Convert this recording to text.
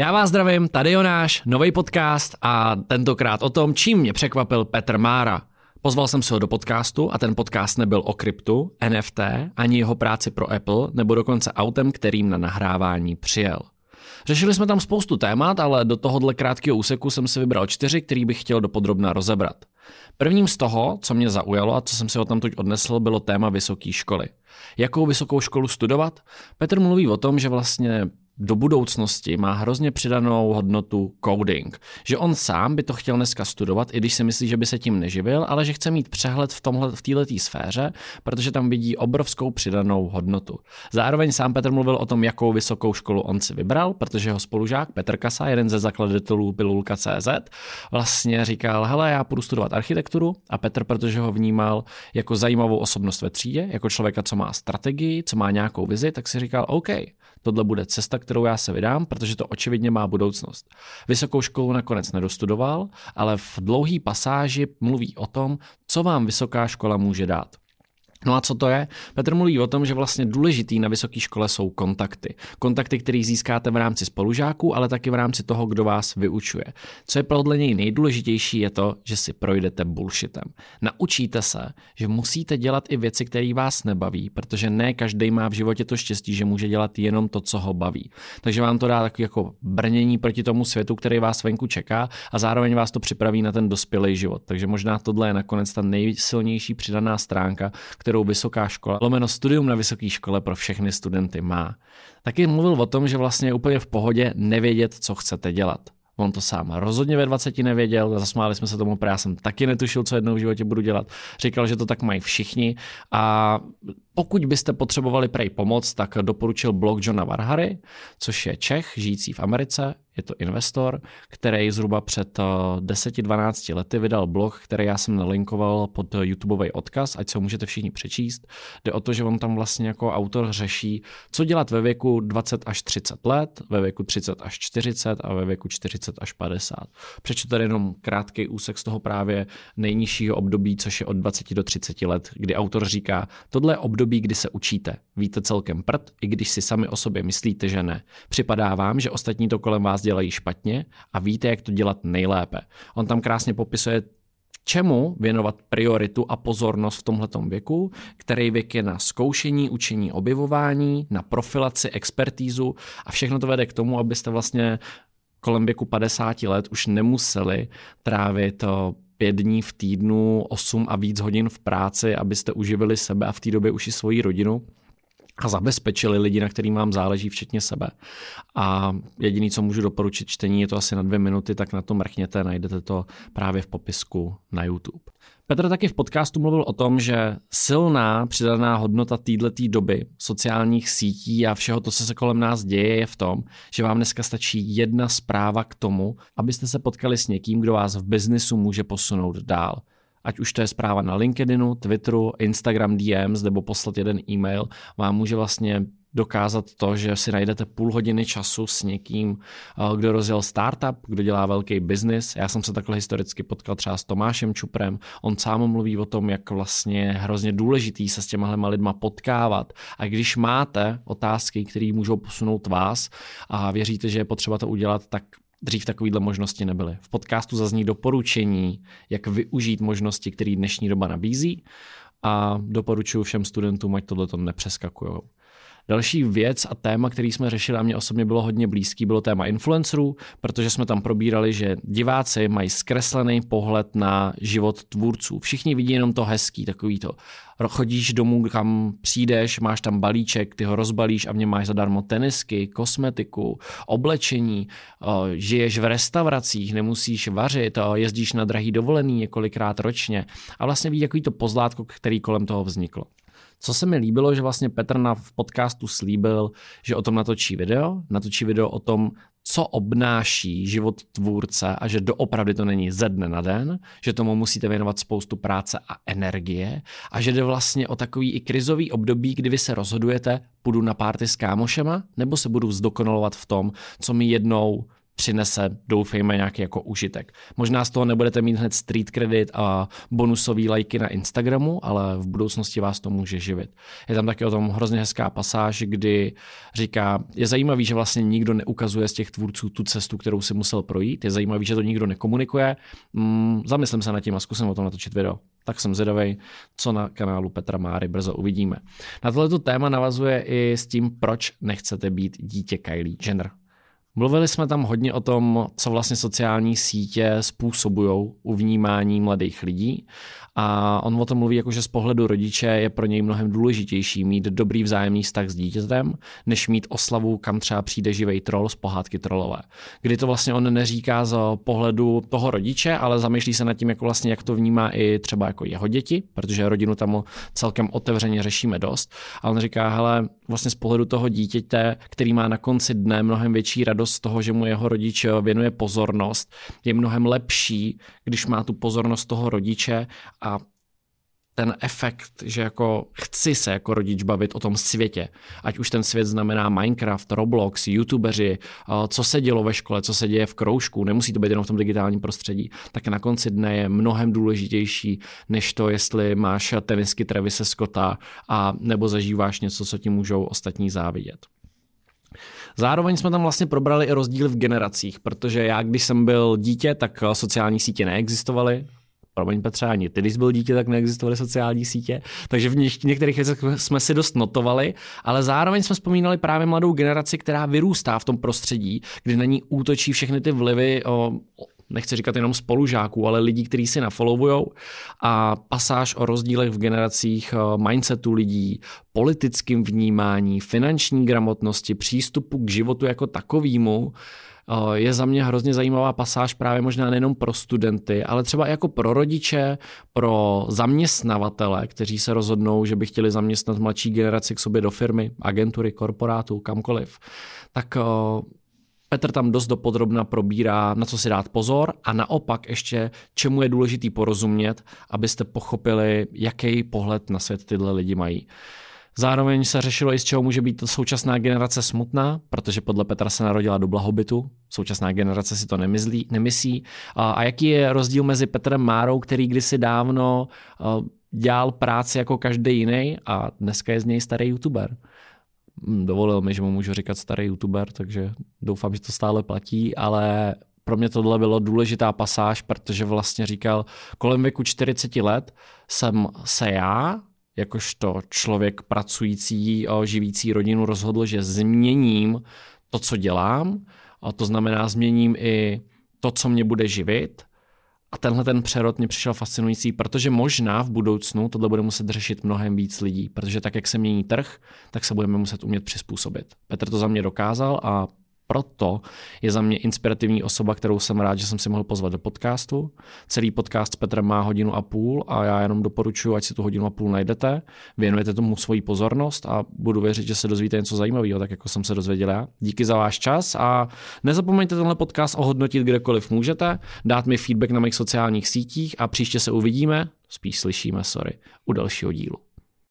Já vás zdravím, tady Jonáš, nový podcast a tentokrát o tom, čím mě překvapil Petr Mára. Pozval jsem se ho do podcastu a ten podcast nebyl o kryptu, NFT, ani jeho práci pro Apple, nebo dokonce autem, kterým na nahrávání přijel. Řešili jsme tam spoustu témat, ale do tohohle krátkého úseku jsem si vybral čtyři, který bych chtěl dopodrobna rozebrat. Prvním z toho, co mě zaujalo a co jsem si o tam teď odnesl, bylo téma vysoké školy. Jakou vysokou školu studovat? Petr mluví o tom, že vlastně do budoucnosti má hrozně přidanou hodnotu coding. Že on sám by to chtěl dneska studovat, i když si myslí, že by se tím neživil, ale že chce mít přehled v, tomhle, v této sféře, protože tam vidí obrovskou přidanou hodnotu. Zároveň sám Petr mluvil o tom, jakou vysokou školu on si vybral, protože jeho spolužák Petr Kasa, jeden ze zakladatelů Pilulka.cz, vlastně říkal, hele, já půjdu studovat architekturu a Petr, protože ho vnímal jako zajímavou osobnost ve třídě, jako člověka, co má strategii, co má nějakou vizi, tak si říkal, OK, tohle bude cesta, kterou já se vydám, protože to očividně má budoucnost. Vysokou školu nakonec nedostudoval, ale v dlouhý pasáži mluví o tom, co vám vysoká škola může dát. No a co to je? Petr mluví o tom, že vlastně důležitý na vysoké škole jsou kontakty. Kontakty, které získáte v rámci spolužáků, ale taky v rámci toho, kdo vás vyučuje. Co je podle něj nejdůležitější, je to, že si projdete bullshitem. Naučíte se, že musíte dělat i věci, které vás nebaví, protože ne každý má v životě to štěstí, že může dělat jenom to, co ho baví. Takže vám to dá takový jako brnění proti tomu světu, který vás venku čeká a zároveň vás to připraví na ten dospělý život. Takže možná tohle je nakonec ta nejsilnější přidaná stránka, kterou vysoká škola, lomeno studium na vysoké škole pro všechny studenty má. Taky mluvil o tom, že vlastně je úplně v pohodě nevědět, co chcete dělat. On to sám rozhodně ve 20 nevěděl, zasmáli jsme se tomu, já jsem taky netušil, co jednou v životě budu dělat. Říkal, že to tak mají všichni a pokud byste potřebovali prej pomoc, tak doporučil blog Johna Varhary, což je Čech žijící v Americe, je to investor, který zhruba před 10-12 eh, lety vydal blog, který já jsem nalinkoval pod YouTubeový odkaz, ať se ho můžete všichni přečíst. Jde o to, že on tam vlastně jako autor řeší, co dělat ve věku 20 až 30 let, ve věku 30 až 40 a ve věku 40 až 50. Přečtu tady jenom krátký úsek z toho právě nejnižšího období, což je od 20 do 30 let, kdy autor říká, tohle je období, kdy se učíte. Víte celkem prd, i když si sami o sobě myslíte, že ne. Připadá vám, že ostatní to kolem vás dělají špatně a víte, jak to dělat nejlépe. On tam krásně popisuje, čemu věnovat prioritu a pozornost v tomhletom věku, který věk je na zkoušení, učení, objevování, na profilaci, expertízu a všechno to vede k tomu, abyste vlastně kolem věku 50 let už nemuseli trávit pět dní v týdnu, 8 a víc hodin v práci, abyste uživili sebe a v té době už i svoji rodinu a zabezpečili lidi, na kterým vám záleží, včetně sebe. A jediný, co můžu doporučit čtení, je to asi na dvě minuty, tak na to mrkněte, najdete to právě v popisku na YouTube. Petr taky v podcastu mluvil o tom, že silná přidaná hodnota této doby sociálních sítí a všeho to, co se kolem nás děje, je v tom, že vám dneska stačí jedna zpráva k tomu, abyste se potkali s někým, kdo vás v biznisu může posunout dál ať už to je zpráva na LinkedInu, Twitteru, Instagram DMs nebo poslat jeden e-mail, vám může vlastně dokázat to, že si najdete půl hodiny času s někým, eh, kdo rozjel startup, kdo dělá velký biznis. Já jsem se takhle historicky potkal třeba s Tomášem Čuprem. On sám mluví o tom, jak vlastně hrozně důležitý se s těma lidma potkávat. A když máte otázky, které můžou posunout vás a věříte, že je potřeba to udělat, tak Dřív takovýhle možnosti nebyly. V podcastu zazní doporučení, jak využít možnosti, které dnešní doba nabízí a doporučuji všem studentům, ať tohle nepřeskakují. Další věc a téma, který jsme řešili a mě osobně bylo hodně blízký, bylo téma influencerů, protože jsme tam probírali, že diváci mají zkreslený pohled na život tvůrců. Všichni vidí jenom to hezký, takový to. Chodíš domů, kam přijdeš, máš tam balíček, ty ho rozbalíš a v něm máš zadarmo tenisky, kosmetiku, oblečení, žiješ v restauracích, nemusíš vařit, jezdíš na drahý dovolený několikrát ročně a vlastně vidí takový to pozlátko, který kolem toho vzniklo. Co se mi líbilo, že vlastně Petr na v podcastu slíbil, že o tom natočí video, natočí video o tom, co obnáší život tvůrce a že doopravdy to není ze dne na den, že tomu musíte věnovat spoustu práce a energie a že jde vlastně o takový i krizový období, kdy vy se rozhodujete, půjdu na párty s kámošema nebo se budu zdokonalovat v tom, co mi jednou přinese, doufejme, nějaký jako užitek. Možná z toho nebudete mít hned street credit a bonusový lajky na Instagramu, ale v budoucnosti vás to může živit. Je tam taky o tom hrozně hezká pasáž, kdy říká, je zajímavý, že vlastně nikdo neukazuje z těch tvůrců tu cestu, kterou si musel projít. Je zajímavý, že to nikdo nekomunikuje. Mm, zamyslím se nad tím a zkusím o tom natočit video tak jsem zvědavý, co na kanálu Petra Máry brzo uvidíme. Na tohleto téma navazuje i s tím, proč nechcete být dítě Kylie Jenner. Mluvili jsme tam hodně o tom, co vlastně sociální sítě způsobují u vnímání mladých lidí a on o tom mluví jako, že z pohledu rodiče je pro něj mnohem důležitější mít dobrý vzájemný vztah s dítětem, než mít oslavu, kam třeba přijde živej troll z pohádky trolové. Kdy to vlastně on neříká z pohledu toho rodiče, ale zamýšlí se nad tím, jako vlastně, jak to vnímá i třeba jako jeho děti, protože rodinu tam celkem otevřeně řešíme dost. A on říká, hele, vlastně z pohledu toho dítěte, který má na konci dne mnohem větší radost z toho, že mu jeho rodič věnuje pozornost, je mnohem lepší, když má tu pozornost toho rodiče a ten efekt, že jako chci se jako rodič bavit o tom světě. Ať už ten svět znamená Minecraft, Roblox, YouTubeři, co se dělo ve škole, co se děje v kroužku, nemusí to být jenom v tom digitálním prostředí, tak na konci dne je mnohem důležitější, než to, jestli máš tenisky Travise Scotta a nebo zažíváš něco, co ti můžou ostatní závidět. Zároveň jsme tam vlastně probrali i rozdíly v generacích, protože já, když jsem byl dítě, tak sociální sítě neexistovaly, promiň Petře, ani ty, když byl dítě, tak neexistovaly sociální sítě, takže v něk- některých věcech jsme si dost notovali, ale zároveň jsme vzpomínali právě mladou generaci, která vyrůstá v tom prostředí, kdy na ní útočí všechny ty vlivy o, nechci říkat jenom spolužáků, ale lidí, kteří si nafollowujou. A pasáž o rozdílech v generacích mindsetu lidí, politickým vnímání, finanční gramotnosti, přístupu k životu jako takovýmu, je za mě hrozně zajímavá pasáž právě možná nejenom pro studenty, ale třeba jako pro rodiče, pro zaměstnavatele, kteří se rozhodnou, že by chtěli zaměstnat mladší generaci k sobě do firmy, agentury, korporátu, kamkoliv. Tak Petr tam dost dopodrobna probírá, na co si dát pozor a naopak ještě, čemu je důležitý porozumět, abyste pochopili, jaký pohled na svět tyhle lidi mají. Zároveň se řešilo i z čeho může být současná generace smutná, protože podle Petra se narodila do blahobytu, současná generace si to nemyslí, nemyslí. A, jaký je rozdíl mezi Petrem Márou, který kdysi dávno dělal práci jako každý jiný a dneska je z něj starý youtuber. Hm, dovolil mi, že mu můžu říkat starý youtuber, takže doufám, že to stále platí, ale pro mě tohle bylo důležitá pasáž, protože vlastně říkal, kolem věku 40 let jsem se já jakožto člověk pracující, živící rodinu rozhodl, že změním to, co dělám, a to znamená změním i to, co mě bude živit. A tenhle ten přerod mě přišel fascinující, protože možná v budoucnu tohle bude muset řešit mnohem víc lidí, protože tak, jak se mění trh, tak se budeme muset umět přizpůsobit. Petr to za mě dokázal a proto je za mě inspirativní osoba, kterou jsem rád, že jsem si mohl pozvat do podcastu. Celý podcast s Petrem má hodinu a půl a já jenom doporučuji, ať si tu hodinu a půl najdete, věnujete tomu svoji pozornost a budu věřit, že se dozvíte něco zajímavého, tak jako jsem se dozvěděl já. Díky za váš čas a nezapomeňte tenhle podcast ohodnotit kdekoliv můžete, dát mi feedback na mých sociálních sítích a příště se uvidíme, spíš slyšíme, sorry, u dalšího dílu.